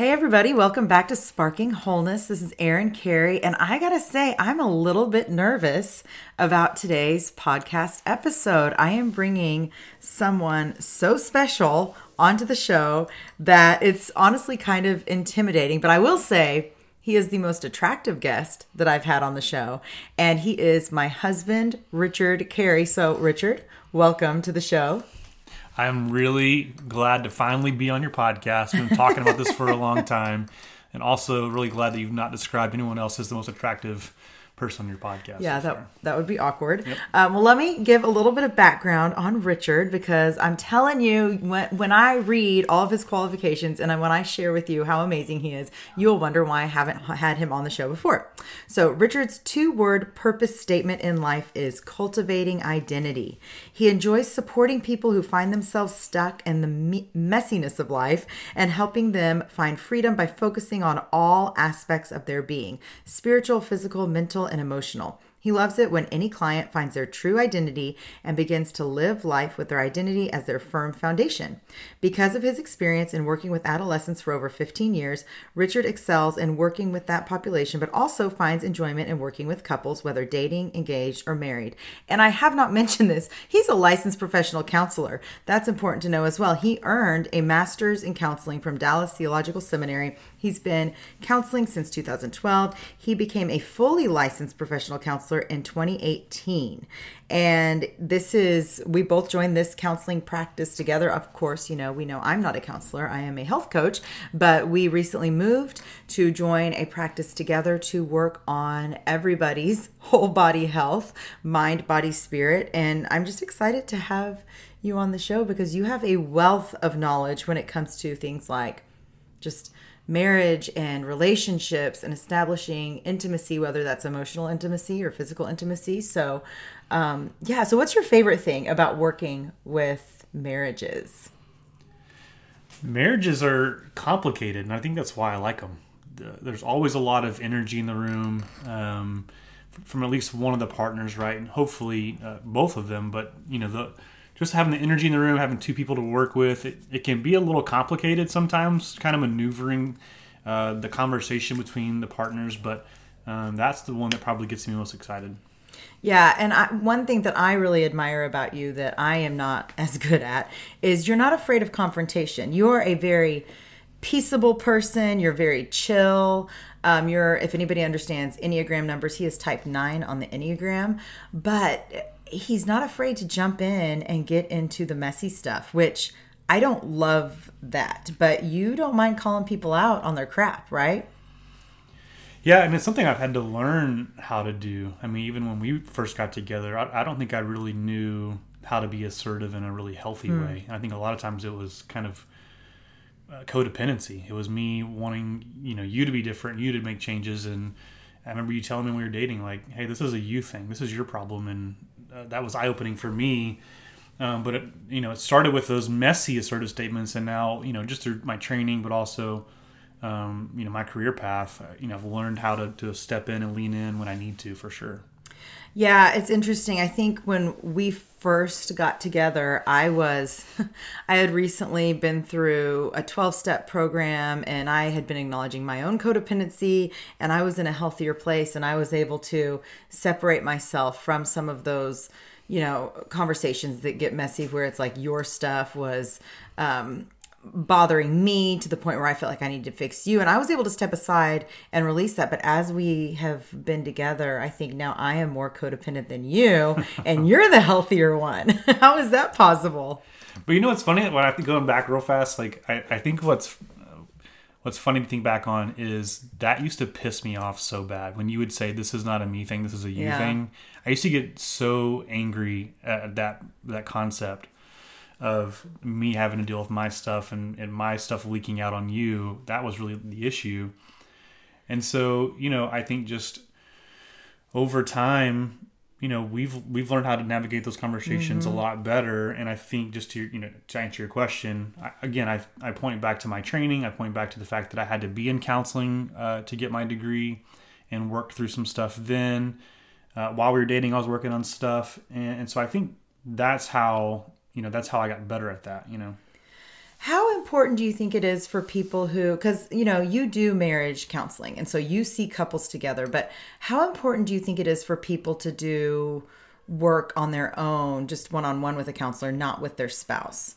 Hey, everybody, welcome back to Sparking Wholeness. This is Erin Carey, and I gotta say, I'm a little bit nervous about today's podcast episode. I am bringing someone so special onto the show that it's honestly kind of intimidating. But I will say, he is the most attractive guest that I've had on the show, and he is my husband, Richard Carey. So, Richard, welcome to the show. I'm really glad to finally be on your podcast. We've been talking about this for a long time, and also really glad that you've not described anyone else as the most attractive person on your podcast. Yeah, that that would be awkward. Yep. Um, well, let me give a little bit of background on Richard because I'm telling you, when when I read all of his qualifications and when I share with you how amazing he is, you'll wonder why I haven't had him on the show before. So, Richard's two-word purpose statement in life is cultivating identity. He enjoys supporting people who find themselves stuck in the me- messiness of life and helping them find freedom by focusing on all aspects of their being: spiritual, physical, mental and emotional. He loves it when any client finds their true identity and begins to live life with their identity as their firm foundation. Because of his experience in working with adolescents for over 15 years, Richard excels in working with that population, but also finds enjoyment in working with couples, whether dating, engaged, or married. And I have not mentioned this, he's a licensed professional counselor. That's important to know as well. He earned a master's in counseling from Dallas Theological Seminary He's been counseling since 2012. He became a fully licensed professional counselor in 2018. And this is, we both joined this counseling practice together. Of course, you know, we know I'm not a counselor, I am a health coach, but we recently moved to join a practice together to work on everybody's whole body health, mind, body, spirit. And I'm just excited to have you on the show because you have a wealth of knowledge when it comes to things like just marriage and relationships and establishing intimacy, whether that's emotional intimacy or physical intimacy. So, um, yeah. So, what's your favorite thing about working with marriages? Marriages are complicated, and I think that's why I like them. There's always a lot of energy in the room um, from at least one of the partners, right? And hopefully uh, both of them. But you know the just having the energy in the room, having two people to work with, it, it can be a little complicated sometimes, kind of maneuvering uh, the conversation between the partners. But um, that's the one that probably gets me most excited. Yeah, and I, one thing that I really admire about you that I am not as good at is you're not afraid of confrontation. You're a very peaceable person. You're very chill. Um, you're, if anybody understands Enneagram numbers, he is type nine on the Enneagram, but he's not afraid to jump in and get into the messy stuff, which I don't love that. But you don't mind calling people out on their crap, right? Yeah, and it's something I've had to learn how to do. I mean, even when we first got together, I, I don't think I really knew how to be assertive in a really healthy mm. way. I think a lot of times it was kind of uh, codependency. It was me wanting, you know, you to be different, you to make changes, and I remember you telling me when we were dating, like, "Hey, this is a you thing. This is your problem," and uh, that was eye opening for me. Um, but it, you know, it started with those messy assertive statements, and now you know, just through my training, but also um, you know, my career path, you know, I've learned how to, to step in and lean in when I need to, for sure. Yeah, it's interesting. I think when we first got together, I was, I had recently been through a 12 step program and I had been acknowledging my own codependency and I was in a healthier place and I was able to separate myself from some of those, you know, conversations that get messy where it's like your stuff was, um, bothering me to the point where I felt like I needed to fix you. And I was able to step aside and release that. But as we have been together, I think now I am more codependent than you, and you're the healthier one. How is that possible? But you know what's funny? When I think going back real fast, like I, I think what's what's funny to think back on is that used to piss me off so bad when you would say this is not a me thing, this is a you yeah. thing. I used to get so angry at that that concept of me having to deal with my stuff and, and my stuff leaking out on you. That was really the issue. And so, you know, I think just over time, you know we've we've learned how to navigate those conversations Mm-hmm. a lot better and i think just to you know to answer your question I, again I, I point back to my training i point back to the fact that i had to be in counseling uh, to get my degree and work through some stuff then uh, while we were dating i was working on stuff and, and so i think that's how you know that's how i got better at that you know How important do you think it is for people who, because you know, you do marriage counseling, and so you see couples together, but how important do you think it is for people to do work on their own, just one on one with a counselor, not with their spouse?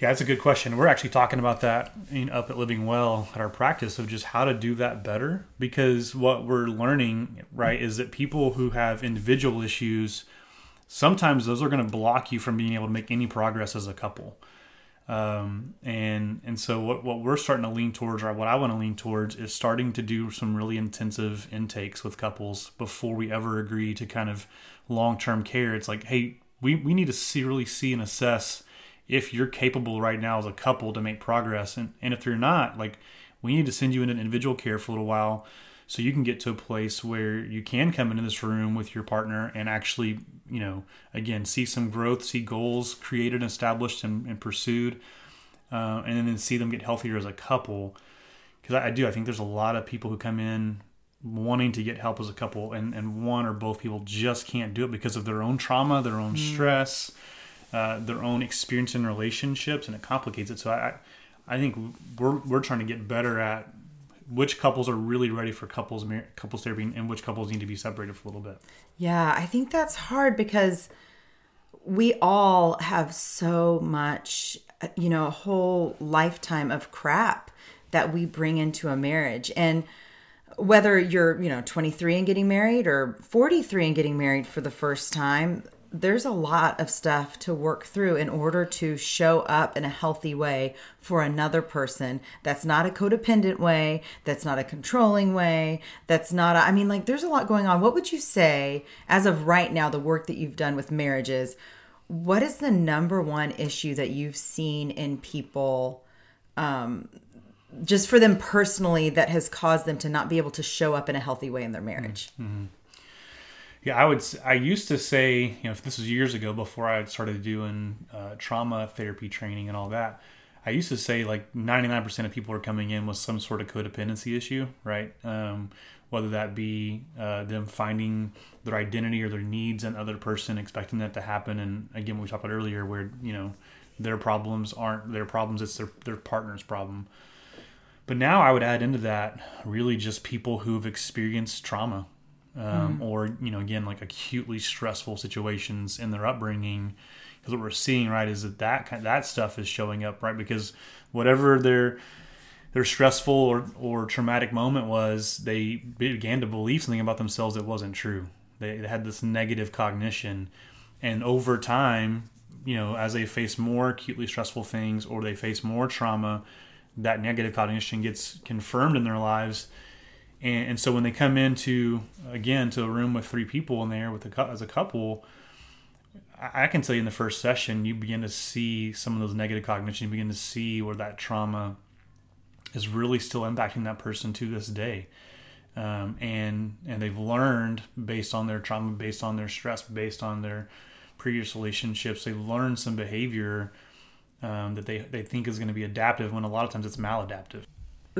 Yeah, that's a good question. We're actually talking about that in, up at Living Well at our practice of just how to do that better. Because what we're learning, right, is that people who have individual issues, sometimes those are going to block you from being able to make any progress as a couple. Um, and and so what, what we're starting to lean towards, or what I want to lean towards, is starting to do some really intensive intakes with couples before we ever agree to kind of long term care. It's like, hey, we, we need to see really see and assess if you're capable right now as a couple to make progress and, and if you're not like we need to send you into individual care for a little while so you can get to a place where you can come into this room with your partner and actually you know again see some growth see goals created established and, and pursued uh, and then see them get healthier as a couple. Because I, I do i think there's a lot of people who come in wanting to get help as a couple and, and one or both people just can't do it because of their own trauma their own stress uh, their own experience in relationships and it complicates it. So i i think we're, we're trying to get better at which couples are really ready for couples couples therapy and which couples need to be separated for a little bit Yeah, I think that's hard because we all have so much, you know, a whole lifetime of crap that we bring into a marriage. And whether you're, you know, 23 and getting married or 43 and getting married for the first time, there's a lot of stuff to work through in order to show up in a healthy way for another person. That's not a codependent way. That's not a controlling way. That's not a, i mean like there's a lot going on. What would you say as of right now the work that you've done with marriages what is the number one issue that you've seen in people um, just for them personally that has caused them to not be able to show up in a healthy way in their marriage Yeah, I would. I used to say, you know, if this was years ago before I had started doing uh, trauma therapy training and all that, I used to say like 99% of people are coming in with some sort of codependency issue, right? Um, whether that be uh, them finding their identity or their needs in other person, expecting that to happen, and again, we talked about earlier, where you know their problems aren't their problems; it's their their partner's problem. But now I would add into that really just people who've experienced trauma um, or, you know, again, like acutely stressful situations in their upbringing. Because what we're seeing, right, is that that, kind that stuff is showing up, right? Because whatever their their stressful or, or traumatic moment was, they began to believe something about themselves that wasn't true. They, they had this negative cognition. And over time, you know, as they face more acutely stressful things or they face more trauma, that negative cognition gets confirmed in their lives. And, and so when they come into, again, to a room with three people in there with a, as a couple, I I can tell you in the first session, you begin to see some of those negative cognition. You begin to see where that trauma is really still impacting that person to this day. Um, and and they've learned based on their trauma, based on their stress, based on their previous relationships, they've learned some behavior um, that they, they think is going to be adaptive when a lot of times it's maladaptive.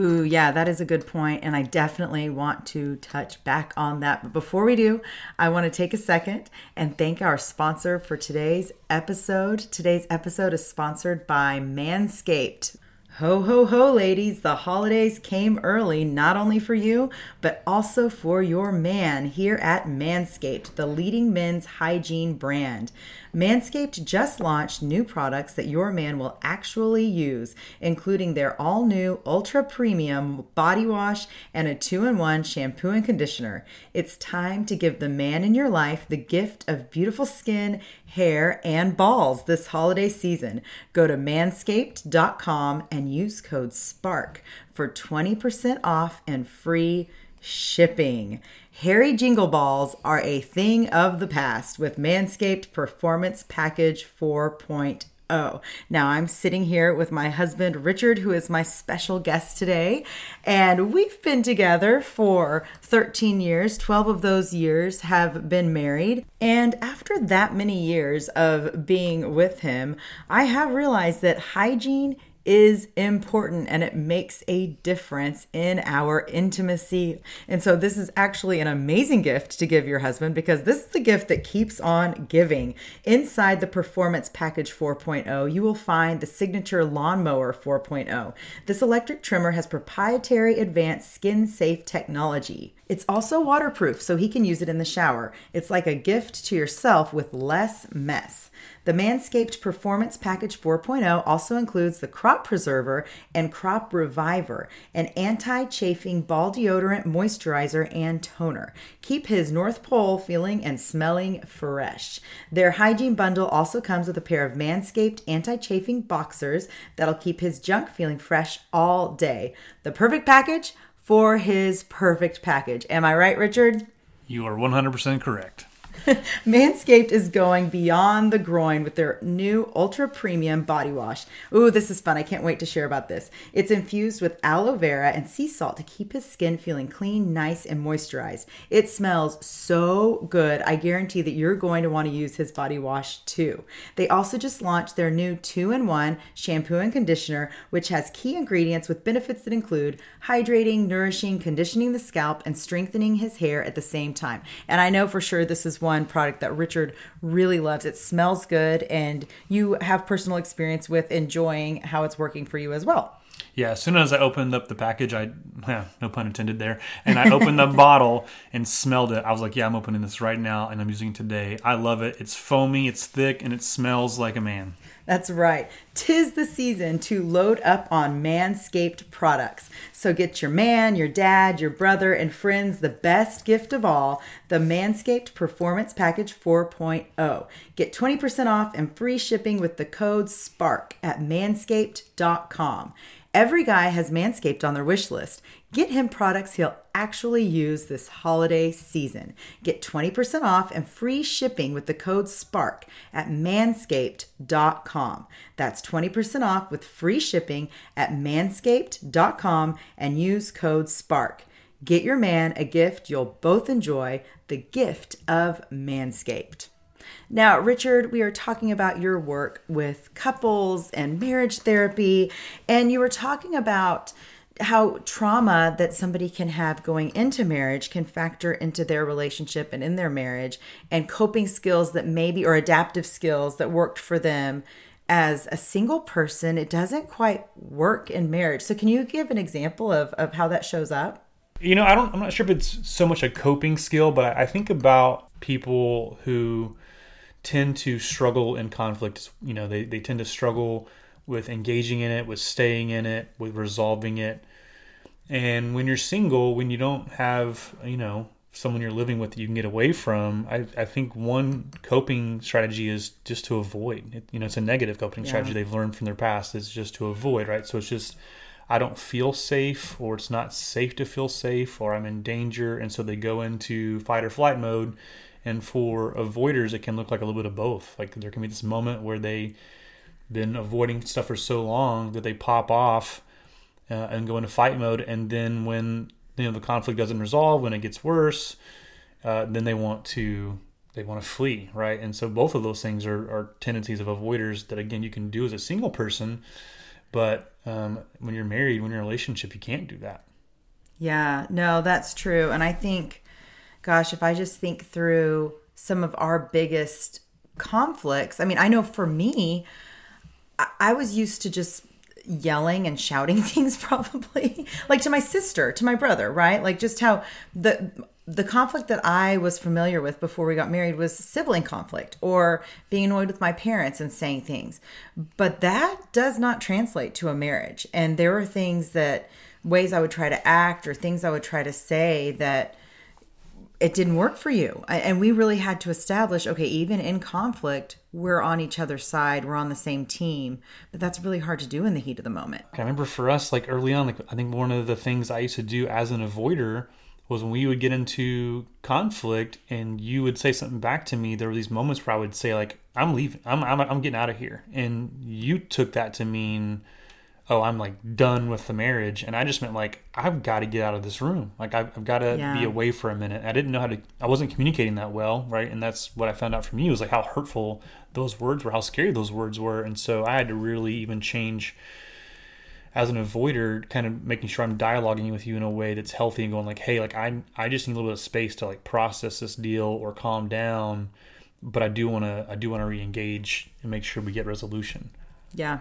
Ooh, yeah, that is a good point, and I definitely want to touch back on that. But before we do, I want to take a second and thank our sponsor for today's episode. Today's episode is sponsored by Manscaped. Ho, ho, ho, ladies. The holidays came early, not only for you, but also for your man here at Manscaped, the leading men's hygiene brand. Manscaped just launched new products that your man will actually use, including their all new ultra premium body wash and a two in one shampoo and conditioner. It's time to give the man in your life the gift of beautiful skin, hair, and balls this holiday season. Go to manscaped.com and use code SPARK for 20% off and free shipping. Hairy jingle balls are a thing of the past with Manscaped Performance Package 4.0. 4.0. Now, I'm sitting here with my husband, Richard, who is my special guest today. And we've been together for 13 years. 12 of those years have been married. And after that many years of being with him, I have realized that hygiene is important and it makes a difference in our intimacy. And so, this is actually an amazing gift to give your husband because this is the gift that keeps on giving. Inside the Performance Package 4.0, you will find the Signature Lawnmower 4.0. This electric trimmer has proprietary advanced skin safe technology. It's also waterproof, so he can use it in the shower. It's like a gift to yourself with less mess. The Manscaped Performance Package 4.0 also includes the Crop Preserver and Crop Reviver, an anti chafing ball deodorant, moisturizer, and toner. Keep his North Pole feeling and smelling fresh. Their hygiene bundle also comes with a pair of Manscaped anti chafing boxers that'll keep his junk feeling fresh all day. The perfect package for his perfect package. Am I right, Richard? You are 100% correct. Manscaped is going beyond the groin with their new ultra premium body wash. Ooh, this is fun. I can't wait to share about this. It's infused with aloe vera and sea salt to keep his skin feeling clean, nice, and moisturized. It smells so good. I guarantee that you're going to want to use his body wash too. They also just launched their new two in one shampoo and conditioner, which has key ingredients with benefits that include hydrating, nourishing, conditioning the scalp, and strengthening his hair at the same time. And I know for sure this is one product that Richard really loves. It smells good, and you have personal experience with enjoying how it's working for you as well. Yeah, as soon as I opened up the package, I yeah, no pun intended there, and I opened the bottle and smelled it. I was like, yeah, I'm opening this right now, and I'm using it today. I love it. It's foamy, it's thick, and it smells like a man. That's right. Tis the season to load up on Manscaped products. So get your man, your dad, your brother, and friends the best gift of all the Manscaped Performance Package 4.0. Get 20% off and free shipping with the code SPARK at manscaped.com. Every guy has Manscaped on their wish list. Get him products he'll actually use this holiday season. Get 20% off and free shipping with the code SPARK at manscaped.com. That's 20% off with free shipping at manscaped.com and use code SPARK. Get your man a gift you'll both enjoy the gift of Manscaped. Now, Richard, we are talking about your work with couples and marriage therapy, and you were talking about how trauma that somebody can have going into marriage can factor into their relationship and in their marriage, and coping skills that maybe, or adaptive skills that worked for them as a single person, it doesn't quite work in marriage. So, can you give an example of, of how that shows up? You know, I don't. I'm not sure if it's so much a coping skill, but I think about people who tend to struggle in conflict. You know, they, they tend to struggle with engaging in it, with staying in it, with resolving it. And when you're single, when you don't have, you know, someone you're living with that you can get away from, I, I think one coping strategy is just to avoid. It, you know, it's a negative coping yeah. strategy they've learned from their past is just to avoid, right? So it's just, I don't feel safe, or it's not safe to feel safe, or I'm in danger. And so they go into fight or flight mode and for avoiders, it can look like a little bit of both. Like there can be this moment where they've been avoiding stuff for so long that they pop off uh, and go into fight mode, and then when you know the conflict doesn't resolve, when it gets worse, uh, then they want to they want to flee, right? And so both of those things are, are tendencies of avoiders that again you can do as a single person, but um, when you're married, when you're in a relationship, you can't do that. Yeah, no, that's true, and I think gosh, if I just think through some of our biggest conflicts, I mean, I know for me, I, I was used to just yelling and shouting things probably like to my sister to my brother right? Like just how the the conflict that i was familiar with before we got married was sibling conflict or being annoyed with my parents and saying things. But that does not translate to a marriage. And there were things that ways i would try to act or things i would try to say that it didn't work for you. And we really had to establish okay, even in conflict, we're on each other's side, we're on the same team. But that's really hard to do in the heat of the moment. I remember for us, like early on, like I think one of the things I used to do as an avoider was when we would get into conflict and you would say something back to me, there were these moments where I would say, like, I'm leaving. I'm I'm, I'm getting out of here. And you took that to mean, oh, I'm like done with the marriage. And I just meant like I've got to get out of this room. Like I've, I've got to Yeah. be away for a minute. I didn't know how to. I wasn't communicating that well, right? And that's what I found out from you was like how hurtful those words were, how scary those words were. And so I had to really even change as an avoider, kind of making sure I'm dialoguing with you in a way that's healthy and going like, hey, like I I just need a little bit of space to like process this deal or calm down, but I do want to I do want to re-engage and make sure we get resolution. Yeah.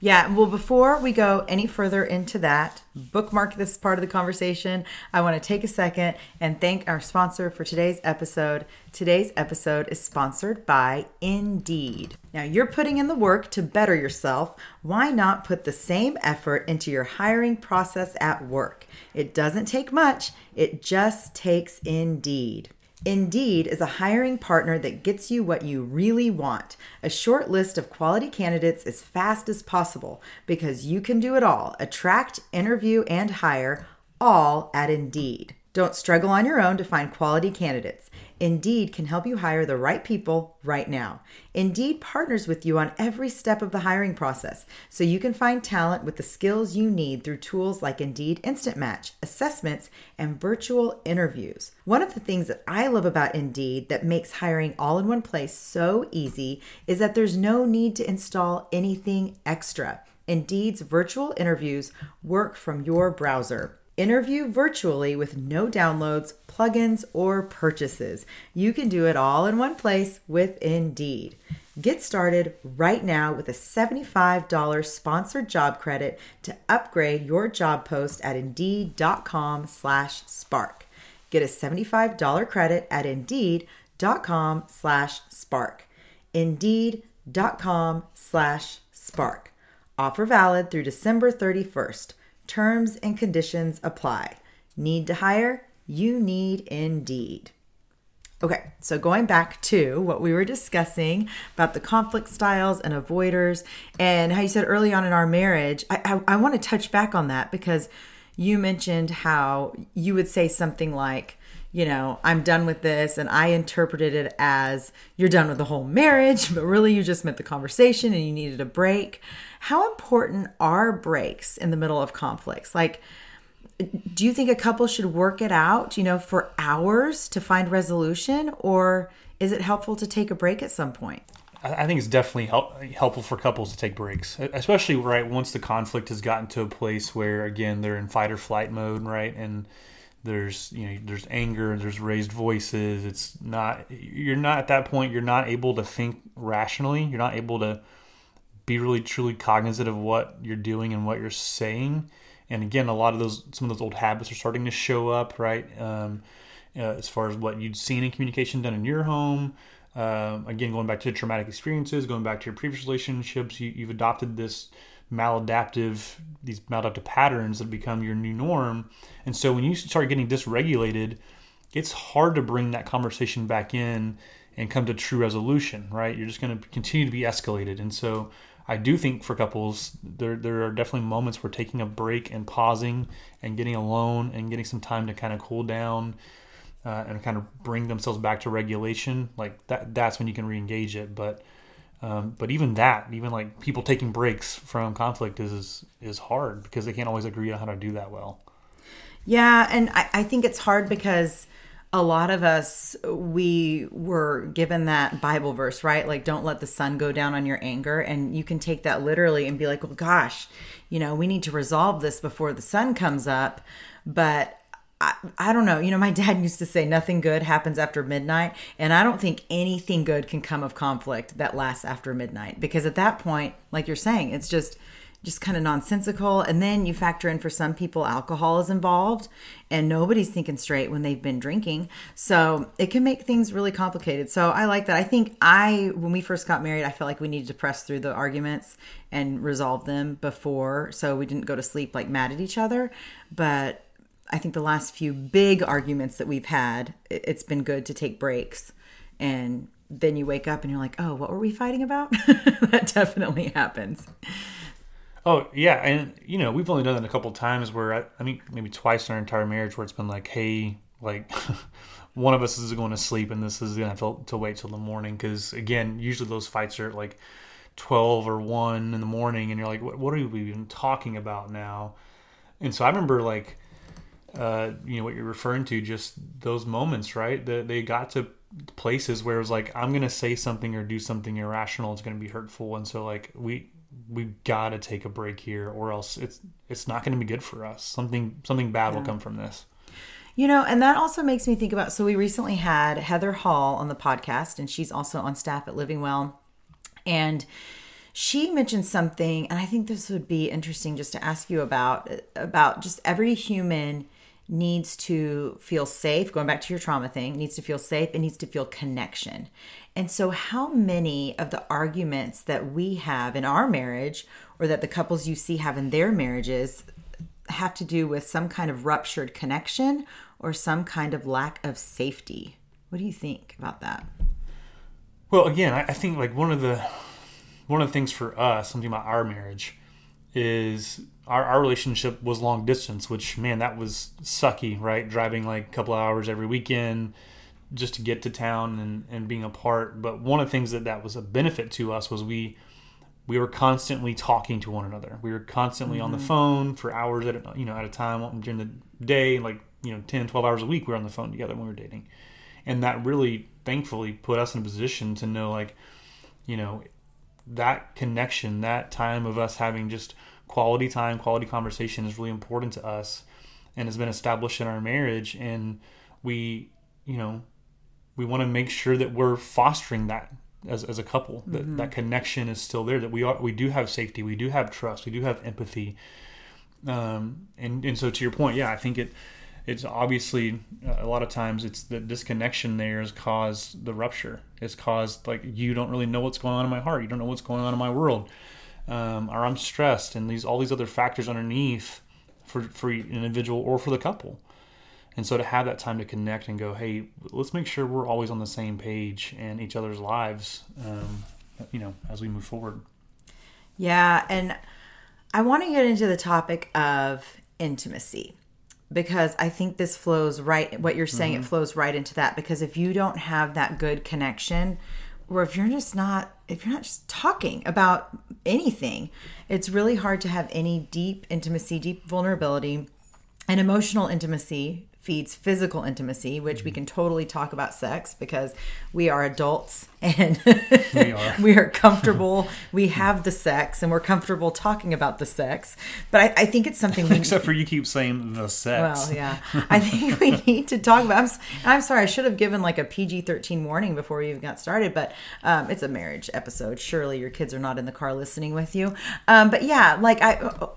Yeah. Well, before we go any further into that, bookmark this part of the conversation. I want to take a second and thank our sponsor for today's episode. Today's episode is sponsored by Indeed. Now, you're putting in the work to better yourself. Why not put the same effort into your hiring process at work? It doesn't take much, it just takes Indeed. Indeed is a hiring partner that gets you what you really want a short list of quality candidates as fast as possible because you can do it all attract, interview, and hire all at Indeed. Don't struggle on your own to find quality candidates. Indeed can help you hire the right people right now. Indeed partners with you on every step of the hiring process so you can find talent with the skills you need through tools like Indeed Instant Match, assessments, and virtual interviews. One of the things that I love about Indeed that makes hiring all in one place so easy is that there's no need to install anything extra. Indeed's virtual interviews work from your browser. Interview virtually with no downloads, plugins, or purchases. You can do it all in one place with Indeed. Get started right now with a $75 sponsored job credit to upgrade your job post at indeed.com slash spark. Get a $75 credit at indeed.com slash spark. Indeed.com slash spark. Offer valid through December 31st. Terms and conditions apply. Need to hire? You need Indeed. Okay, so going back to what we were discussing about the conflict styles and avoiders, and how you said early on in our marriage, I, I, I want to touch back on that because you mentioned how you would say something like, you know, I'm done with this, and I interpreted it as you're done with the whole marriage, but really you just meant the conversation and you needed a break. How important are breaks in the middle of conflicts? Like, do you think a couple should work it out, you know, for hours to find resolution, or is it helpful to take a break at some point? I think it's definitely help, helpful for couples to take breaks, especially right once the conflict has gotten to a place where again they're in fight or flight mode, right? And there's you know there's anger, there's raised voices. It's not you're not at that point. You're not able to think rationally. You're not able to be really truly cognizant of what you're doing and what you're saying. And again, a lot of those some of those old habits are starting to show up, right? Um, uh, as far as what you'd seen in communication done in your home. Um, again, going back to traumatic experiences, going back to your previous relationships, you, you've adopted this maladaptive these maladaptive patterns that become your new norm. And so when you start getting dysregulated, it's hard to bring that conversation back in and come to true resolution, right? You're just going to continue to be escalated. And so I do think for couples, there there are definitely moments where taking a break and pausing and getting alone and getting some time to kind of cool down uh, and kind of bring themselves back to regulation, like that that's when you can re-engage it. But um, but even that, even like people taking breaks from conflict is is hard because they can't always agree on how to do that well. Yeah, and I, I think it's hard because a lot of us we were given that Bible verse, right? Like don't let the sun go down on your anger. And you can take that literally and be like, well gosh, you know, we need to resolve this before the sun comes up. But I, I don't know. You know, my dad used to say nothing good happens after midnight. And I don't think anything good can come of conflict that lasts after midnight. Because at that point, like you're saying, it's just just kind of nonsensical. And then you factor in for some people, alcohol is involved and nobody's thinking straight when they've been drinking. So it can make things really complicated. So I like that. I think I, when we first got married, I felt like we needed to press through the arguments and resolve them before. So we didn't go to sleep like mad at each other. But I think the last few big arguments that we've had, it- it's been good to take breaks. And then you wake up and you're like, oh, what were we fighting about? that definitely happens. Oh yeah, and you know we've only done it a couple times where I, I mean maybe twice in our entire marriage where it's been like, hey, like one of us is going to sleep and this is going to have to, to wait till the morning because again usually those fights are like 12 or 1 in the morning and you're like what, what are we even talking about now and so i remember like uh, you know what you're referring to just those moments right that they got to places where it was like i'm going to say something or do something irrational it's going to be hurtful and so like we we got to take a break here or else it's it's not going to be good for us something something bad yeah. will come from this you know, and that also makes me think about so we recently had Heather Hall on the podcast, and she's also on staff at Living Well. And she mentioned something, and I think this would be interesting just to ask you about about just every human needs to feel safe, going back to your trauma thing, needs to feel safe it needs to feel connection. And so, how many of the arguments that we have in our marriage or that the couples you see have in their marriages have to do with some kind of ruptured connection or some kind of lack of safety. What do you think about that? Well, again, I think like one of the one of the things for us, something about our marriage, is our, our relationship was long distance, which man, that was sucky, right? Driving like a couple hours every weekend just to get to town and, and being apart. But one of the things that that was a benefit to us was we we were constantly talking to one another. We were constantly mm-hmm. on the mm-hmm. phone for hours at a, you know at a time during the day, like you know 10 12 hours a week we were on the phone together when we were dating and that really thankfully put us in a position to know like you know that connection that time of us having just quality time quality conversation is really important to us and has been established in our marriage and we you know we want to make sure that we're fostering that as, as a couple that mm-hmm. that connection is still there that we are we do have safety we do have trust we do have empathy um and and so to your point yeah i think it it's obviously a lot of times it's the disconnection there has caused the rupture. It's caused like you don't really know what's going on in my heart. You don't know what's going on in my world, um, or I'm stressed, and these all these other factors underneath for for an individual or for the couple. And so to have that time to connect and go, hey, let's make sure we're always on the same page in each other's lives, um, you know, as we move forward. Yeah, and I want to get into the topic of intimacy because I think this flows right what you're saying mm-hmm. it flows right into that because if you don't have that good connection or if you're just not if you're not just talking about anything it's really hard to have any deep intimacy deep vulnerability and emotional intimacy feeds physical intimacy, which we mm-hmm. can totally talk about sex because we are adults and we are, we are comfortable. we have the sex and we're comfortable talking about the sex. But I, I think it's something we, except for you keep saying the sex. Well, yeah, I think we need to talk about. I'm, I'm sorry, I should have given like a PG 13 warning before we even got started, but um, it's a marriage episode. Surely your kids are not in the car listening with you. Um, but yeah, like I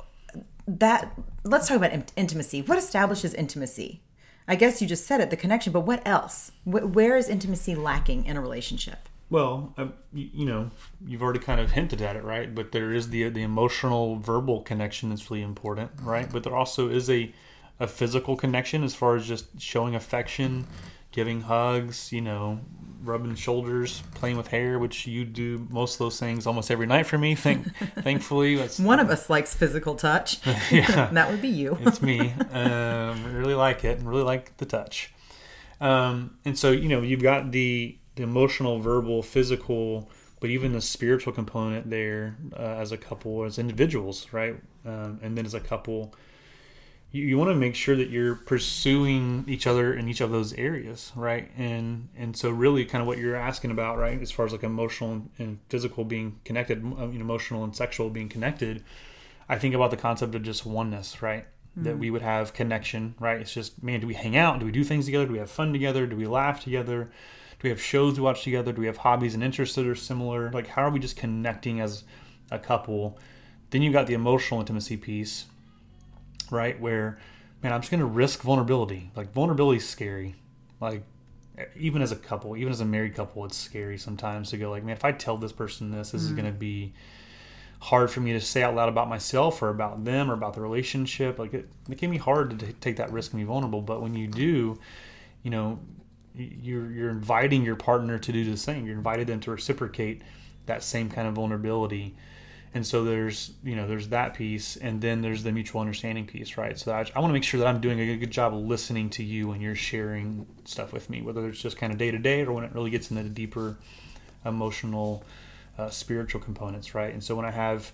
that let's talk about intimacy. What establishes intimacy? I guess you just said it, the connection, but what else? where is intimacy lacking in a relationship? Well, uh, you know, you've already kind of hinted at it, right? But there is the the emotional, verbal connection that's really important, right? But there also is a a physical connection as far as just showing affection, giving hugs, you know, rubbing shoulders, playing with hair, which you do most of those things almost every night for me. Thank, thankfully, that's, one of us likes physical touch. yeah, that would be you. it's me. Um, really like it and really like the touch. Um, and so you know you've got the the emotional, verbal, physical, but even the spiritual component there uh, as a couple, as individuals, right? Um, and then as a couple you, you want to make sure that you're pursuing each other in each of those areas right? And and so really kind of what you're asking about right as far as like emotional and physical being connected emotional and sexual being connected i think about the concept of just oneness right? Mm-hmm. that we would have connection right? It's just man do we hang out? Do we do things together? Do we have fun together? Do we laugh together? Do we have shows to watch together? Do we have hobbies and interests that are similar? Like how are we just connecting as a couple? Then you got the emotional intimacy piece right? Where, man, I'm just going to risk vulnerability. Like, vulnerability is scary. Like, even as a couple, even as a married couple, it's scary sometimes to go, like, man, if I tell this person this, this mm. is going to be hard for me to say out loud about myself or about them or about the relationship. Like, it, it can be hard to t- take that risk and be vulnerable. But when you do, you know, you're, you're inviting your partner to do the same. You're inviting them to reciprocate that same kind of vulnerability and so there's you know there's that piece and then there's the mutual understanding piece right? So i, I want to make sure that i'm doing a good job of listening to you when you're sharing stuff with me whether it's just kind of day to day or when it really gets into the deeper emotional uh, spiritual components right? And so when i have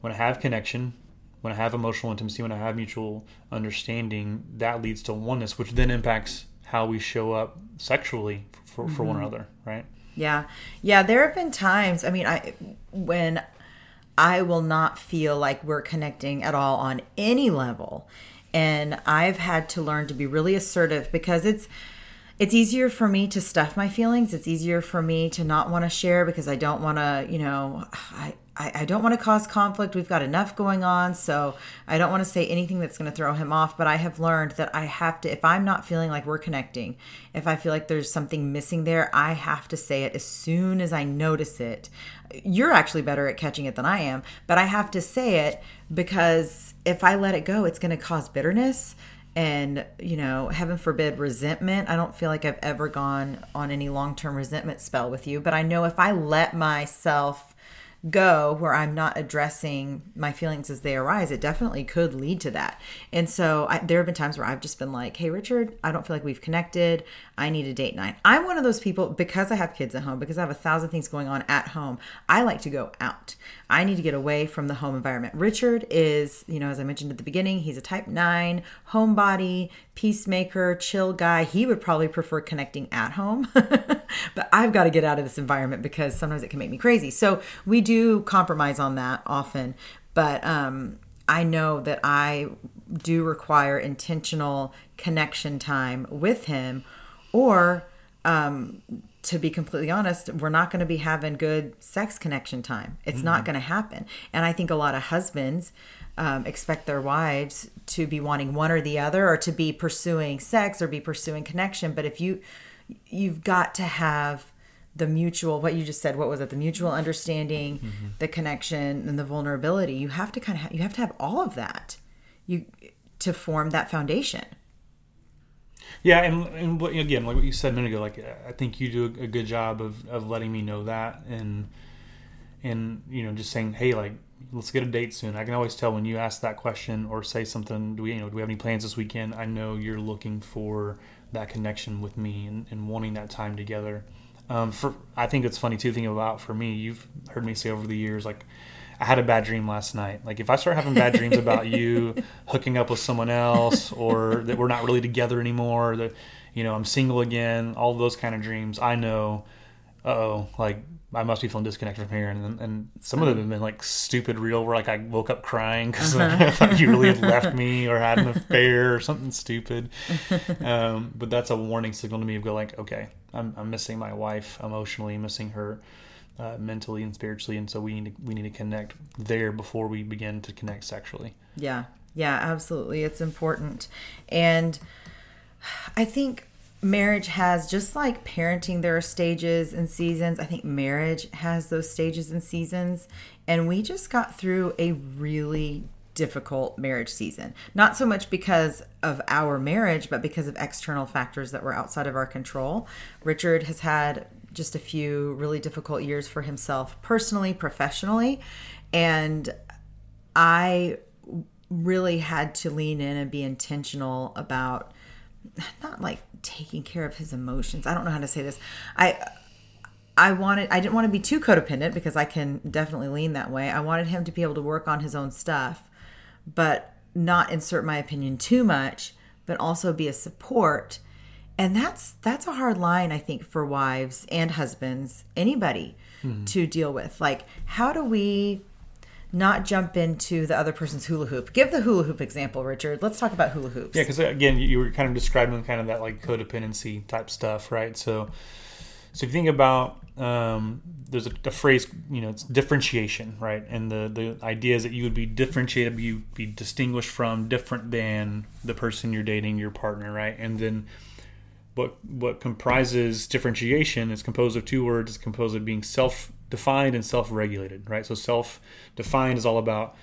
when i have connection when i have emotional intimacy when i have mutual understanding that leads to oneness which then impacts how we show up sexually for, for mm-hmm. one another right? Yeah. Yeah there have been times i mean i when I will not feel like we're connecting at all on any level. And I've had to learn to be really assertive because it's it's easier for me to stuff my feelings. It's easier for me to not want to share because I don't want to, you know, I, I, I don't want to cause conflict. We've got enough going on. So I don't want to say anything that's going to throw him off. But I have learned that I have to, if I'm not feeling like we're connecting, if I feel like there's something missing there, I have to say it as soon as I notice it. You're actually better at catching it than I am, but I have to say it because if I let it go, it's going to cause bitterness and you know heaven forbid resentment i don't feel like i've ever gone on any long-term resentment spell with you but i know if i let myself go where I'm not addressing my feelings as they arise, it definitely could lead to that. And so I, there have been times where I've just been like, hey, Richard, I don't feel like we've connected. I need a date night. I'm one of those people because I have kids at home, because I have a thousand things going on at home. I like to go out. I need to get away from the home environment. Richard is, you know, as I mentioned at the beginning, he's a type nine, homebody, peacemaker, chill guy. He would probably prefer connecting at home, but I've got to get out of this environment because sometimes it can make me crazy. So we do compromise on that often, but um, I know that I do require intentional connection time with him or um, to be completely honest, we're not going to be having good sex connection time. It's mm-hmm. not going to happen. And I think a lot of husbands um, expect their wives to be wanting one or the other, or to be pursuing sex or be pursuing connection. But if you, you've got to have the mutual what you just said what was it the mutual understanding mm-hmm. the connection and the vulnerability you have to kind of ha- you have to have all of that you to form that foundation yeah, and, and again, like what you said a minute ago, like I think you do a good job of, of letting me know that, and and you know just saying, hey, like let's get a date soon. I can always tell when you ask that question or say something. Do we you know do we have any plans this weekend? I know you're looking for that connection with me and, and wanting that time together. Um, for I think it's funny too. Thinking about for me, you've heard me say over the years, like I had a bad dream last night. Like if I start having bad dreams about you hooking up with someone else or that we're not really together anymore, that you know, I'm single again, all those kind of dreams, I know, oh, like I must be feeling disconnected from here. And and some of them have been like stupid real where like I woke up crying because uh-huh. I thought you really had left me or had an affair or something stupid. Um, but that's a warning signal to me of go like, okay, I'm, I'm missing my wife emotionally, missing her uh, mentally and spiritually, and so we need to, we need to connect there before we begin to connect sexually. Yeah, yeah, absolutely, it's important, and I think marriage has just like parenting there are stages and seasons. I think marriage has those stages and seasons. And we just got through a really difficult marriage season. Not so much because of our marriage but because of external factors that were outside of our control. Richard has had just a few really difficult years for himself personally, professionally. And I really had to lean in and be intentional about not like taking care of his emotions. I don't know how to say this. I I wanted I didn't want to be too codependent because I can definitely lean that way. I wanted him to be able to work on his own stuff, but not insert my opinion too much, but also be a support and that's that's a hard line i think for wives and husbands anybody mm-hmm. to deal with. Like how do we not jump into the other person's hula hoop? Give the hula hoop example richard. Let's talk about hula hoops. Yeah because again you were kind of describing kind of that like codependency type stuff right? So so if you think about um, there's a, a, phrase you know it's differentiation right? And the the idea is that you would be differentiated you'd be distinguished from different than the person you're dating your partner right? And then what what comprises differentiation is composed of two words. It's composed of being self-defined and self-regulated, right? So self-defined is all about,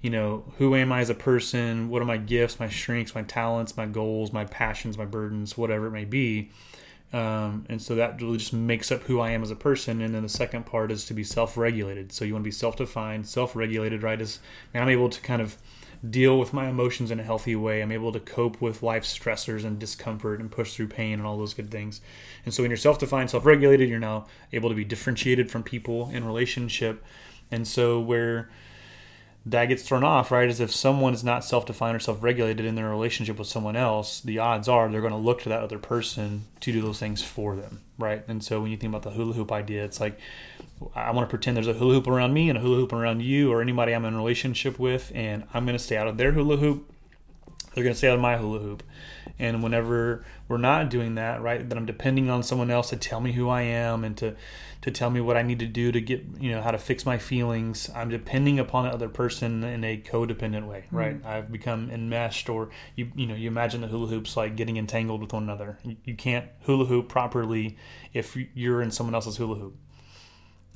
you know, who am I as a person? What are my gifts, my strengths, my talents, my goals, my passions, my burdens, whatever it may be. Um, and so that really just makes up who I am as a person. And then the second part is to be self-regulated. So you want to be self-defined, self-regulated, right? Is and I'm able to kind of deal with my emotions in a healthy way. I'm able to cope with life's stressors and discomfort and push through pain and all those good things. And so when you're self-defined, self-regulated, you're now able to be differentiated from people in relationship. And so where that gets thrown off, right? Is if someone is not self defined or self regulated in their relationship with someone else, the odds are they're going to look to that other person to do those things for them, right? And so when you think about the hula hoop idea, it's like I want to pretend there's a hula hoop around me and a hula hoop around you or anybody I'm in a relationship with, and I'm going to stay out of their hula hoop. They're going to stay out of my hula hoop. And whenever we're not doing that, right, that I'm depending on someone else to tell me who I am and to to tell me what I need to do to get, you know, how to fix my feelings. I'm depending upon the other person in a codependent way, mm-hmm. right? Mm-hmm. I've become enmeshed, or you, you know, you imagine the hula hoops like getting entangled with one another. You can't hula hoop properly if you're in someone else's hula hoop.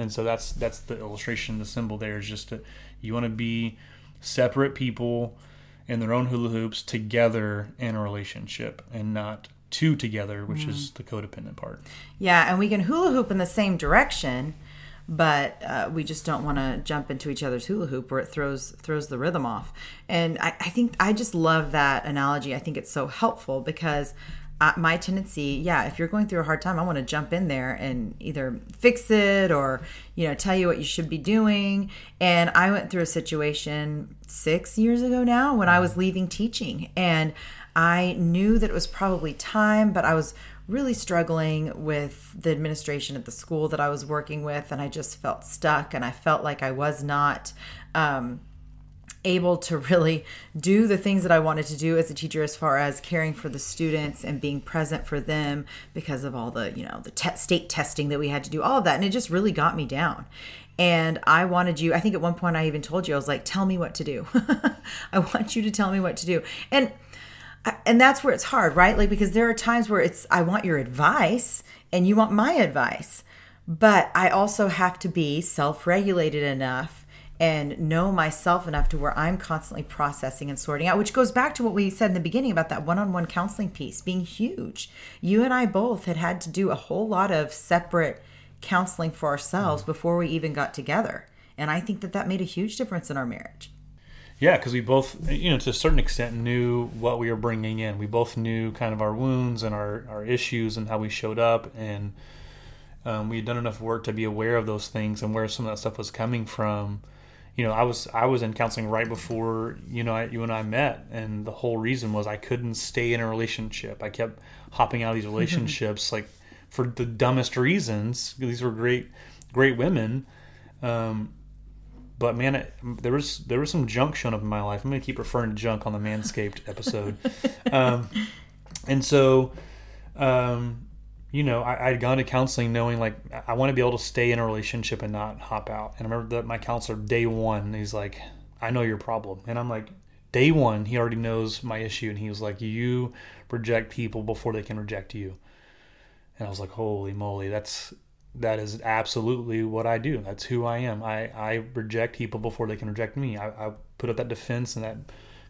And so that's that's the illustration, the symbol there is just that you want to be separate people in their own hula hoops together in a relationship and not two together, which mm. is the codependent part. Yeah, and we can hula hoop in the same direction, but uh, we just don't want to jump into each other's hula hoop where it throws throws the rhythm off. And I, I think I just love that analogy. I think it's so helpful because. My tendency, yeah, if you're going through a hard time, I want to jump in there and either fix it or, you know, tell you what you should be doing. And I went through a situation six years ago now when I was leaving teaching. And I knew that it was probably time, but I was really struggling with the administration at the school that I was working with, and I just felt stuck, and I felt like I was not. Um, able to really do the things that I wanted to do as a teacher as far as caring for the students and being present for them because of all the, you know, the te- state testing that we had to do, all of that. And it just really got me down. And I wanted you, I think at one point I even told you, I was like, tell me what to do. I want you to tell me what to do. And and that's where it's hard, right? Like because there are times where it's I want your advice and you want my advice, but I also have to be self-regulated enough and know myself enough to where I'm constantly processing and sorting out, which goes back to what we said in the beginning about that one-on-one counseling piece being huge. You and I both had had to do a whole lot of separate counseling for ourselves before we even got together. And I think that that made a huge difference in our marriage. Yeah, because we both, you know, to a certain extent, knew what we were bringing in. We both knew kind of our wounds and our, our issues and how we showed up, and um, we had done enough work to be aware of those things and where some of that stuff was coming from. You know, I was I was in counseling right before you know I, you and I met, and the whole reason was I couldn't stay in a relationship. I kept hopping out of these relationships like for the dumbest reasons. These were great great women. Um, but man, it, there was there was some junk shown up in my life. I'm gonna keep referring to junk on the Manscaped episode. um, and so, um, you know, I, had gone to counseling knowing like I want to be able to stay in a relationship and not hop out. And I remember that my counselor day one, he's like, "I know your problem," and I'm like, day one, he already knows my issue, and he was like, "You reject people before they can reject you." And I was like, "Holy moly, that's that is absolutely what I do. That's who I am. I, I reject people before they can reject me. I, I put up that defense and that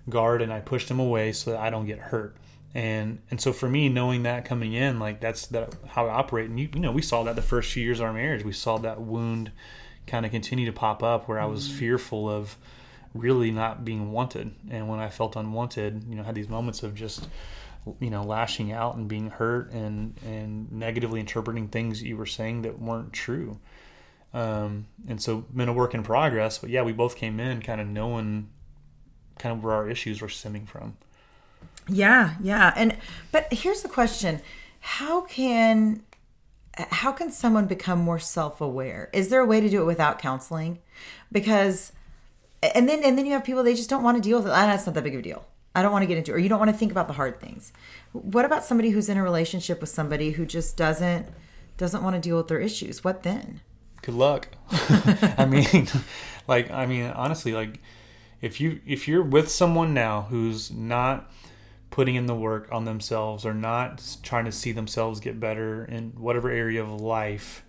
guard and I push them away so that I don't get hurt. And and so for me, knowing that coming in, like that's that how I operate. And you, you know, we saw that the first few years of our marriage. We saw that wound kind of continue to pop up where I was mm-hmm. fearful of really not being wanted. And when I felt unwanted, you know, had these moments of just you know lashing out and being hurt and and negatively interpreting things you were saying that weren't true um, and so been a work in progress but yeah we both came in kind of knowing kind of where our issues were stemming from yeah yeah and but here's the question how can how can someone become more self-aware is there a way to do it without counseling because and then and then you have people they just don't want to deal with it ah, that's not that big of a deal I don't want to get into, or you don't want to think about the hard things. What about somebody who's in a relationship with somebody who just doesn't doesn't want to deal with their issues? What then? Good luck. I mean, like I mean, honestly, like if you if you're with someone now who's not putting in the work on themselves or not trying to see themselves get better in whatever area of life,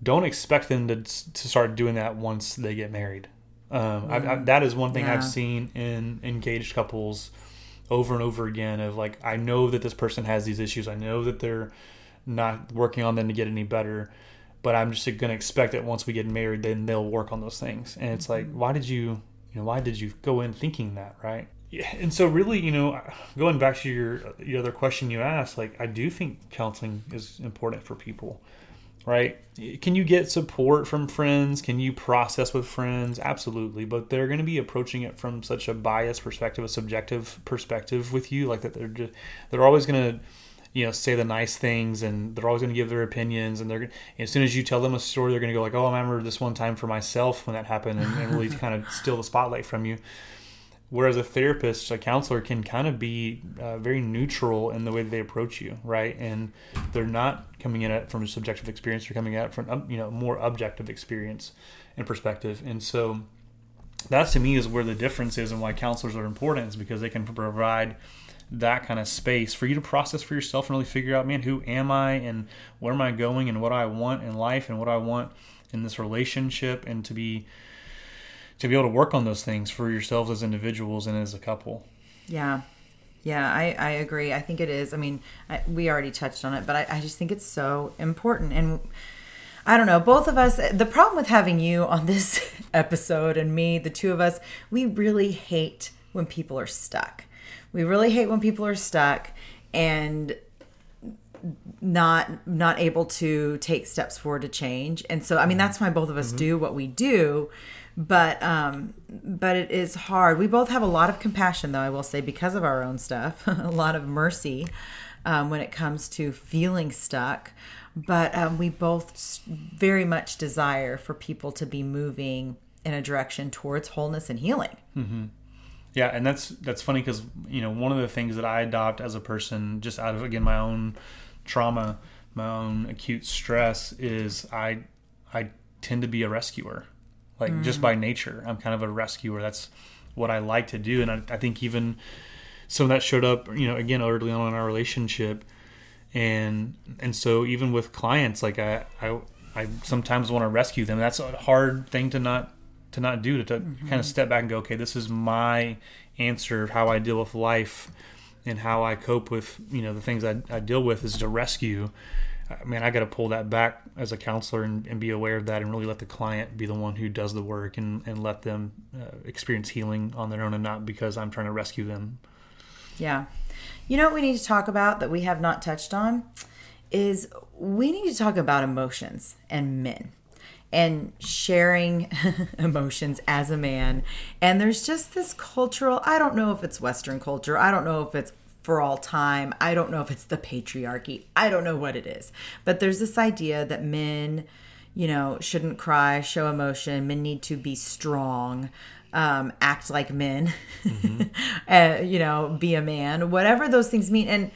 don't expect them to to start doing that once they get married. Um, I, I, that is one thing yeah. I've seen in engaged couples over and over again. Of like, I know that this person has these issues. I know that they're not working on them to get any better. But I'm just going to expect that once we get married, then they'll work on those things. And it's like, why did you, you know, why did you go in thinking that, right? Yeah, and so really, you know, going back to your the other question you asked, like I do think counseling is important for people right? Can you get support from friends? Can you process with friends? Absolutely. But they're going to be approaching it from such a biased perspective, a subjective perspective with you, like that they're just, they're always going to, you know, say the nice things and they're always going to give their opinions. And they're, as soon as you tell them a story, they're going to go like, oh, I remember this one time for myself when that happened and, and really kind of steal the spotlight from you. Whereas a therapist, a counselor can kind of be uh, very neutral in the way they approach you, right? And they're not coming in at from a subjective experience; they're coming at from you know more objective experience and perspective. And so, that to me is where the difference is, and why counselors are important, is because they can provide that kind of space for you to process for yourself and really figure out, man, who am I, and where am I going, and what I want in life, and what I want in this relationship, and to be to be able to work on those things for yourselves as individuals and as a couple. Yeah. Yeah, I, I agree. I think it is. I mean, I, we already touched on it, but I, I just think it's so important. And I don't know, both of us, the problem with having you on this episode and me, the two of us, we really hate when people are stuck. We really hate when people are stuck and not not able to take steps forward to change. And so I mean that's why both of us mm-hmm. do what we do but um but it is hard we both have a lot of compassion though i will say because of our own stuff a lot of mercy um, when it comes to feeling stuck but um, we both very much desire for people to be moving in a direction towards wholeness and healing mm-hmm. yeah and that's that's funny because you know one of the things that i adopt as a person just out of again my own trauma my own acute stress is i i tend to be a rescuer like mm. just by nature. I'm kind of a rescuer. That's what I like to do, and I, I, think even some of that showed up, you know, again early on in our relationship, and and so even with clients, like I I, I sometimes want to rescue them. That's a hard thing to not to not do to, to mm-hmm. kind of step back and go, okay, this is my answer of how I deal with life and how I cope with you know the things I, I deal with is to rescue man, I got to pull that back as a counselor and, and, be aware of that and really let the client be the one who does the work and, and let them uh, experience healing on their own and not because I'm trying to rescue them. Yeah. You know what we need to talk about that we have not touched on is we need to talk about emotions and men and sharing emotions as a man. And there's just this cultural, I don't know if it's Western culture, I don't know if it's for all time. I don't know if it's the patriarchy. I don't know what it is. But there's this idea that men, you know, shouldn't cry, show emotion. Men need to be strong, um, act like men, mm-hmm. uh, you know, be a man, whatever those things mean. And,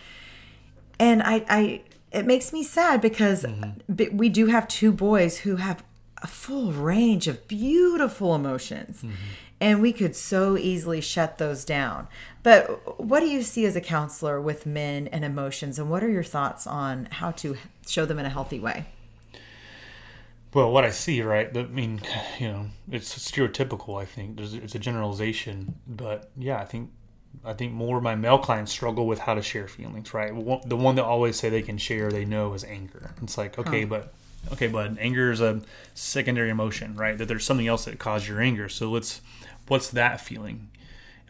and I, I, it makes me sad because mm-hmm. we do have two boys who have a full range of beautiful emotions. Mm-hmm and we could so easily shut those down. But what do you see as a counselor with men and emotions, and what are your thoughts on how to show them in a healthy way? Well, what I see, right? I mean, you know, it's stereotypical. I think There's, it's a generalization, but yeah, I think I think more of my male clients struggle with how to share feelings. Right, the one that always say they can share, they know is anger. It's like, okay, huh. but okay, but anger is a secondary emotion, right? That there's something else that caused your anger. So let's what's that feeling?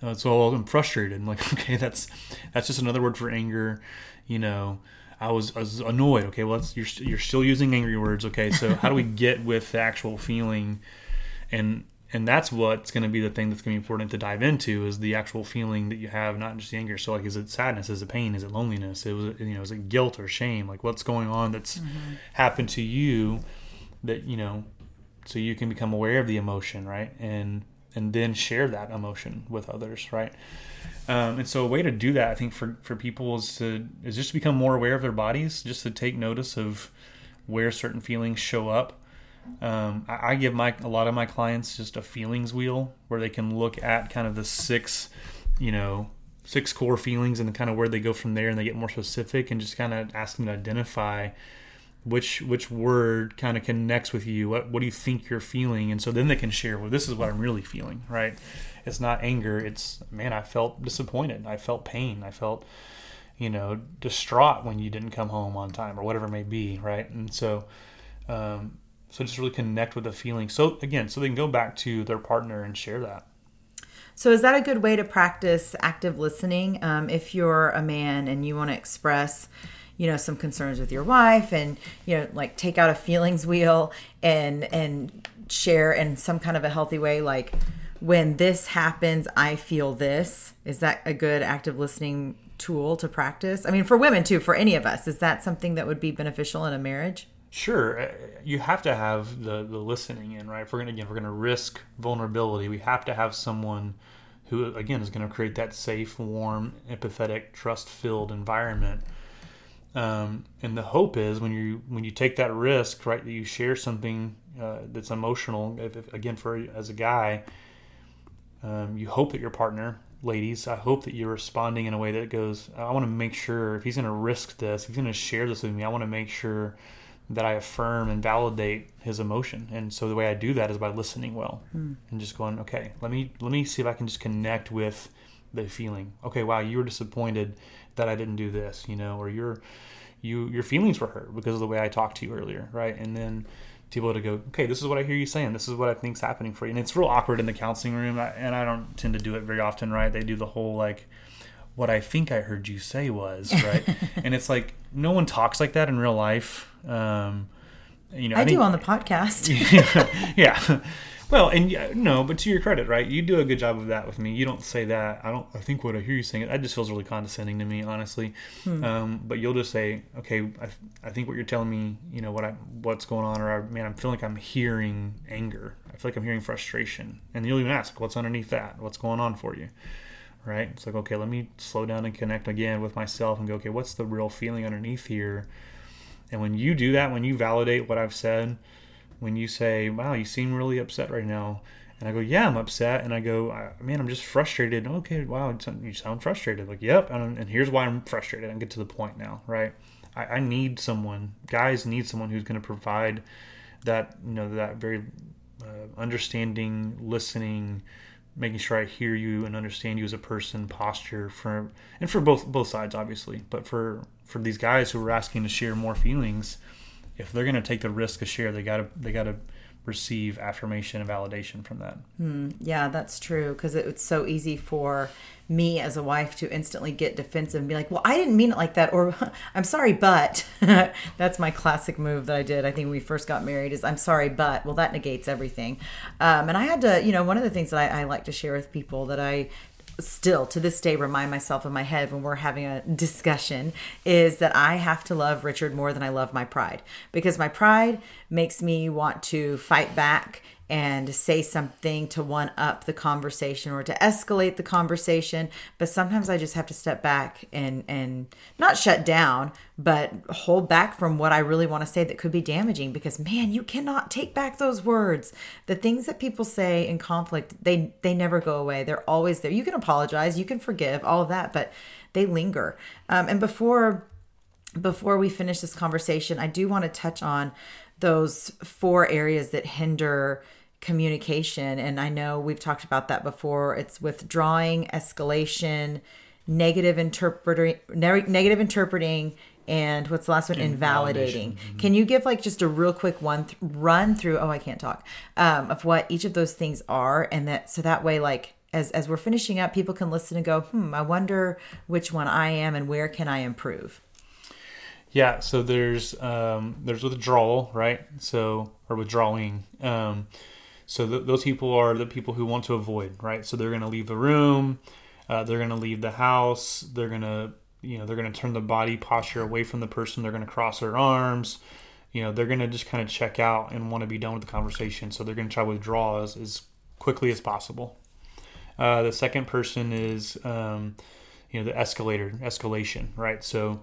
Uh, so I'm frustrated. I'm like, okay, that's that's just another word for anger. You know, I was, I was annoyed. Okay, well, you're you're still using angry words. Okay, so how do we get with the actual feeling? And and that's what's going to be the thing that's going to be important to dive into is the actual feeling that you have, not just the anger. So like, is it sadness? Is it pain? Is it loneliness? It was you know, is it guilt or shame? Like what's going on that's mm-hmm. happened to you that you know, so you can become aware of the emotion, right? And and then share that emotion with others, right? Um, and so a way to do that, I think, for for people is to is just to become more aware of their bodies, just to take notice of where certain feelings show up. Um, I, I, give my a lot of my clients just a feelings wheel where they can look at kind of the six, you know, six core feelings and kind of where they go from there, and they get more specific and just kind of ask them to identify which which word kind of connects with you. What what do you think you're feeling? And so then they can share well this is what i'm really feeling right? It's not anger. It's man i felt disappointed. I felt pain. I felt you know, distraught when you didn't come home on time or whatever it may be, right? And so, um, so just really connect with the feeling. So again, so they can go back to their partner and share that. So is that a good way to practice active listening? Um, if you're a man and you want to express, you know, some concerns with your wife, and you know, like take out a feelings wheel and and share in some kind of a healthy way, like when this happens, I feel this. Is that a good active listening tool to practice? I mean, for women too, for any of us, is that something that would be beneficial in a marriage? Sure, uh, you have to have the the listening in, right? If we're gonna again, if we're gonna risk vulnerability, we have to have someone who again is to create that safe, warm, empathetic, trust-filled environment. Um, and the hope is when you when you take that risk, right, that you share something uh, that's emotional. If, if, again, for as a guy, um, you hope that your partner, ladies, I hope that you're responding in a way that goes, I want to make sure if he's going to risk this, if he's going to share this with me, I want to make sure that I affirm and validate his emotion. And so the way I do that is by listening well mm. and just going, okay, let me let me see if I can just connect with the feeling. Okay, wow, you were disappointed that I didn't do this, you know, or your you your feelings were hurt because of the way I talked to you earlier, right? And then to be able to go, okay, this is what I hear you saying. This is what I think's happening for you. And it's real awkward in the counseling room, and I don't tend to do it very often, right? They do the whole like, what I think I heard you say was right, and it's like no one talks like that in real life. Um, you know, I, I think, do on the podcast. yeah, well, and no, but to your credit, right? You do a good job of that with me. You don't say that. I don't. I think what I hear you saying, that just feels really condescending to me, honestly. Hmm. Um, but you'll just say, okay, I, I think what you're telling me, you know, what I what's going on, or I, man, I'm feeling like I'm hearing anger. I feel like I'm hearing frustration, and you'll even ask, what's underneath that? What's going on for you? Right? It's like, okay, let me slow down and connect again with myself and go, okay, what's the real feeling underneath here? And when you do that, when you validate what I've said when you say, "Wow, you seem really upset right now," and I go, "Yeah, I'm upset," and I go, "Man, I'm just frustrated." Okay, wow, you sound frustrated. Like, yep, and, here's why I'm frustrated. I get to the point now, right? I, I need someone. Guys need someone who's going to provide that, you know, that very uh, understanding, listening, making sure I hear you and understand you as a person, posture for, and for both both sides, obviously, but for for these guys who are asking to share more feelings if they're going to take the risk of share, they got to they got to receive affirmation and validation from that. Mm, yeah, that's true because it's so easy for me as a wife to instantly get defensive and be like, "Well, I didn't mean it like that," or "I'm sorry, but." that's my classic move that I did. I think when we first got married is "I'm sorry, but." Well, that negates everything. Um, and I had to, you know, one of the things that I, I like to share with people that I still to this day remind myself in my head when we're having a discussion is that I have to love Richard more than I love my pride because my pride makes me want to fight back and say something to one up the conversation or to escalate the conversation. But sometimes i just have to step back and and not shut down but hold back from what i really want to say that could be damaging because man you cannot take back those words. The things that people say in conflict they they never go away. They're always there. You can apologize. You can forgive all of that but they linger. Um, and before before we finish this conversation i do want to touch on those four areas that hinder communication. And I know we've talked about that before. It's withdrawing, escalation, negative interpreting, negative interpreting, and what's the last one? Invalidating. Mm-hmm. Can you give like just a real quick one th- run through? Oh, I can't talk. Um, of what each of those things are, and that so that way, like as as we're finishing up, people can listen and go, hmm, I wonder which one I am and where can I improve. Yeah, so there's um, there's withdrawal, right? So or withdrawing. Um, so th- those people are the people who want to avoid, right? So they're going to leave the room, uh, they're going to leave the house, they're going to, you know, they're going to turn the body posture away from the person, they're going to cross their arms, you know, they're going to just kind of check out and want to be done with the conversation. So they're going to try to withdraw as, as quickly as possible. Uh, the second person is, um, you know, the escalator, escalation, right? So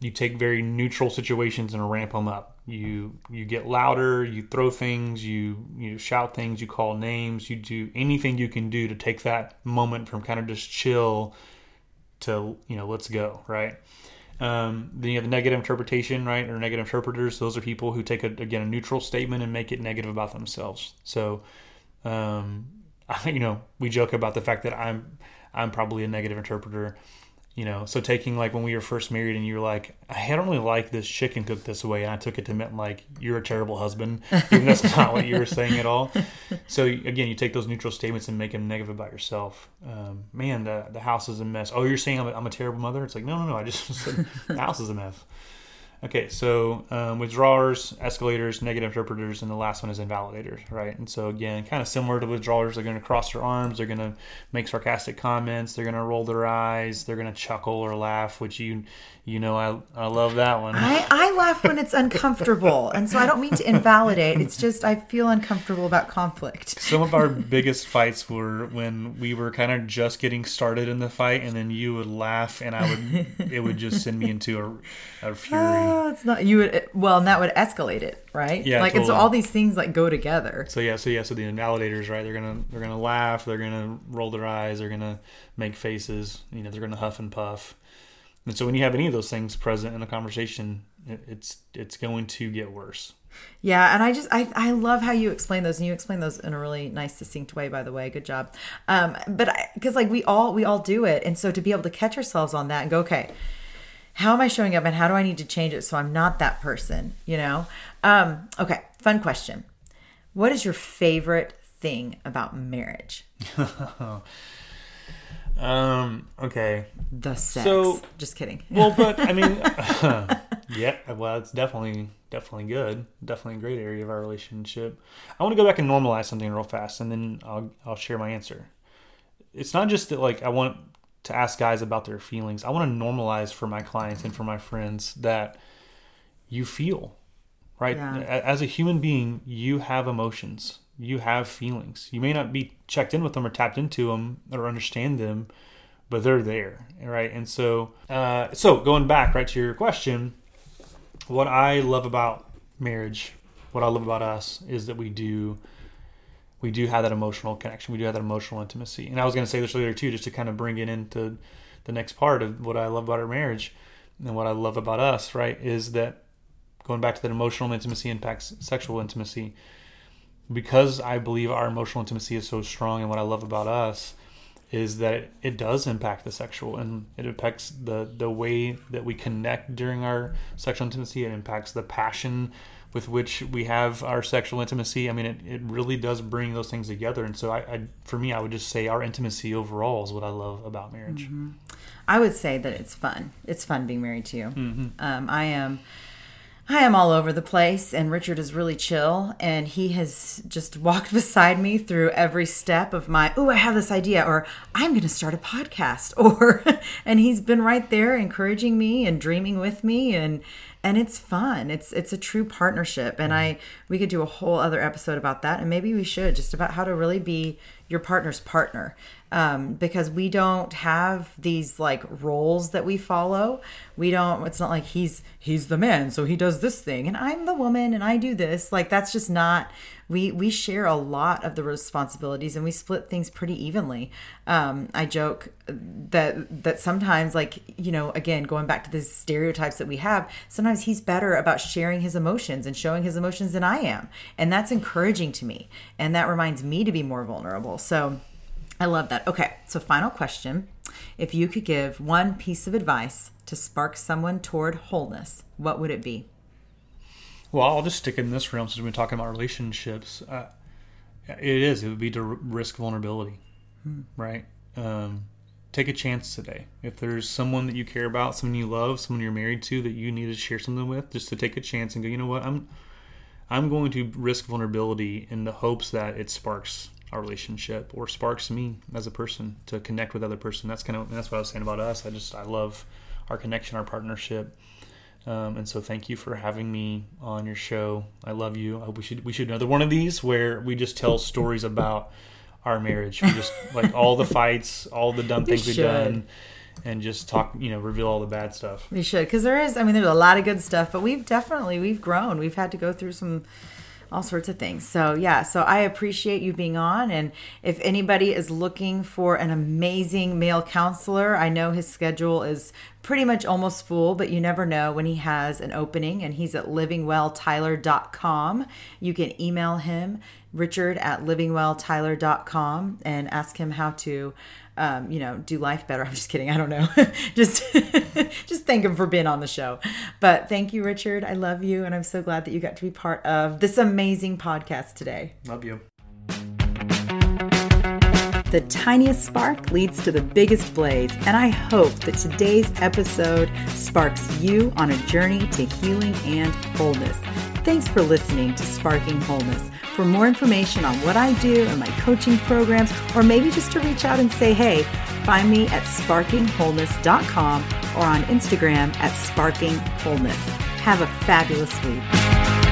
you take very neutral situations and ramp them up. You you get louder, you throw things, you you shout things, you call names, you do anything you can do to take that moment from kind of just chill to you know let's go right. Um, then you have the negative interpretation, right, or negative interpreters. Those are people who take a, again a neutral statement and make it negative about themselves. So, um, I, you know, we joke about the fact that I'm I'm probably a negative interpreter you know so taking like when we were first married and you were like i don't really like this chicken cooked this way and i took it to mean like you're a terrible husband even that's not what you were saying at all. So again you take those neutral statements and make them negative about yourself. Um, man the, the house is a mess. Oh you're saying I'm a, I'm a terrible mother? It's like no no no i just said the house is a mess Okay, so um, withdrawers, escalators, negative interpreters, and the last one is invalidators, right? And so again, kind of similar to withdrawers, they're going to cross their arms, they're going to make sarcastic comments, they're going to roll their eyes, they're going to chuckle or laugh, which you you know I I love that one. I, I laugh when it's uncomfortable, and so I don't mean to invalidate. It's just I feel uncomfortable about conflict. Some of our biggest fights were when we were kind of just getting started in the fight, and then you would laugh, and I would it would just send me into a, a fury. Oh, it's not you would well, and that would escalate it, right? Yeah, like and so all these things like go together. So yeah, so yeah, so the invalidators, right? They're gonna they're gonna laugh, they're gonna roll their eyes, they're gonna make faces, you know, they're gonna huff and puff. And so when you have any of those things present in a conversation, it, it's it's going to get worse. Yeah, and I just I, I love how you explain those, and you explain those in a really nice, succinct way. By the way, good job. Um, but because like we all we all do it, and so to be able to catch ourselves on that and go, okay, how am I showing up, and how do I need to change it so I'm not that person? You know. Um, okay, fun question. What is your favorite thing about marriage? Um. Okay. The sex. So- just kidding. Well, but I mean, yeah. Well, it's definitely definitely good. Definitely a great area of our relationship. I want to go back and normalize something real fast, and then I'll I'll share my answer. It's not just that like I want to ask guys about their feelings. I want to normalize for my clients and for my friends that you feel right Yeah. As a human being you have emotions you have feelings you may not be checked in with them or tapped into them or understand them but they're there right and so uh, so going back right to your question what i love about marriage what i love about us is that we do we do have that emotional connection. We do have that emotional intimacy. And i was going to say this earlier too just to kind of bring it into the next part of what i love about our marriage and what i love about us right is that going back to that emotional intimacy impacts sexual intimacy. Because I believe our emotional intimacy is so strong and what I love about us is that it does impact the sexual and it impacts the the way that we connect during our sexual intimacy it impacts the passion with which we have our sexual intimacy i mean it, it really does bring those things together and so I, I for me i would just say our intimacy overall is what i love about marriage I would say that it's fun. It's fun being married to you. Um, I am. I am all over the place, and Richard is really chill, and he has just walked beside me through every step of my. Oh, I have this idea, or I'm going to start a podcast, or and he's been right there encouraging me and dreaming with me, and and it's fun. It's it's a true partnership, and I we could do a whole other episode about that, and maybe we should just about how to really be your partner's partner um, because we don't have these like roles that we follow. We don't. It's not like he's he's the man, so he does this thing, and I'm the woman, and I do this. Like that's just not. We we share a lot of the responsibilities, and we split things pretty evenly. Um, I joke that that sometimes, like you know, again going back to the stereotypes that we have, sometimes he's better about sharing his emotions and showing his emotions than I am, and that's encouraging to me, and that reminds me to be more vulnerable. So. I love that. Okay, so final question. If you could give one piece of advice to spark someone toward wholeness, what would it be? Well, I'll just stick in this realm since we've been talking about relationships. Uh, it is. It would be to risk vulnerability, right? Um, take a chance today. If there's someone that you care about, someone you love, someone you're married to that you need to share something with, just to take a chance and go. You know what? I'm I'm going to risk vulnerability in the hopes that it sparks our relationship or sparks me as a person to connect with other person. That's kind of that's what I was saying about us. I just I love our connection, our partnership. Um, and so thank you for having me on your show. I love you. I, hope we should we should another one of these where we just tell stories about our marriage. We just like all the fights, all the dumb things we've done, and just talk. You know, reveal all the bad stuff. We should, because there is. I mean, there's a lot of good stuff, but we've definitely we've grown. We've had to go through some all sorts of things. So yeah, so I appreciate you being on. And if anybody is looking for an amazing male counselor, I know his schedule is pretty much almost full, but you never know when he has an opening. And he's at livingwelltyler.com. You can email him Richard at livingwelltyler.com and ask him how to, um, you know, do life better. I'm just kidding. I don't know. just, just thank him for being on the show. But thank you, Richard. I love you. And I'm so glad that you got to be part of this amazing podcast today. Love you. The tiniest spark leads to the biggest blaze, and I hope that today's episode sparks you on a journey to healing and wholeness. Thanks for listening to Sparking Wholeness. For more information on what I do and my coaching programs, or maybe just to reach out and say hey, find me at sparkingwholeness.com or on Instagram at sparkingwholeness. Have a fabulous week.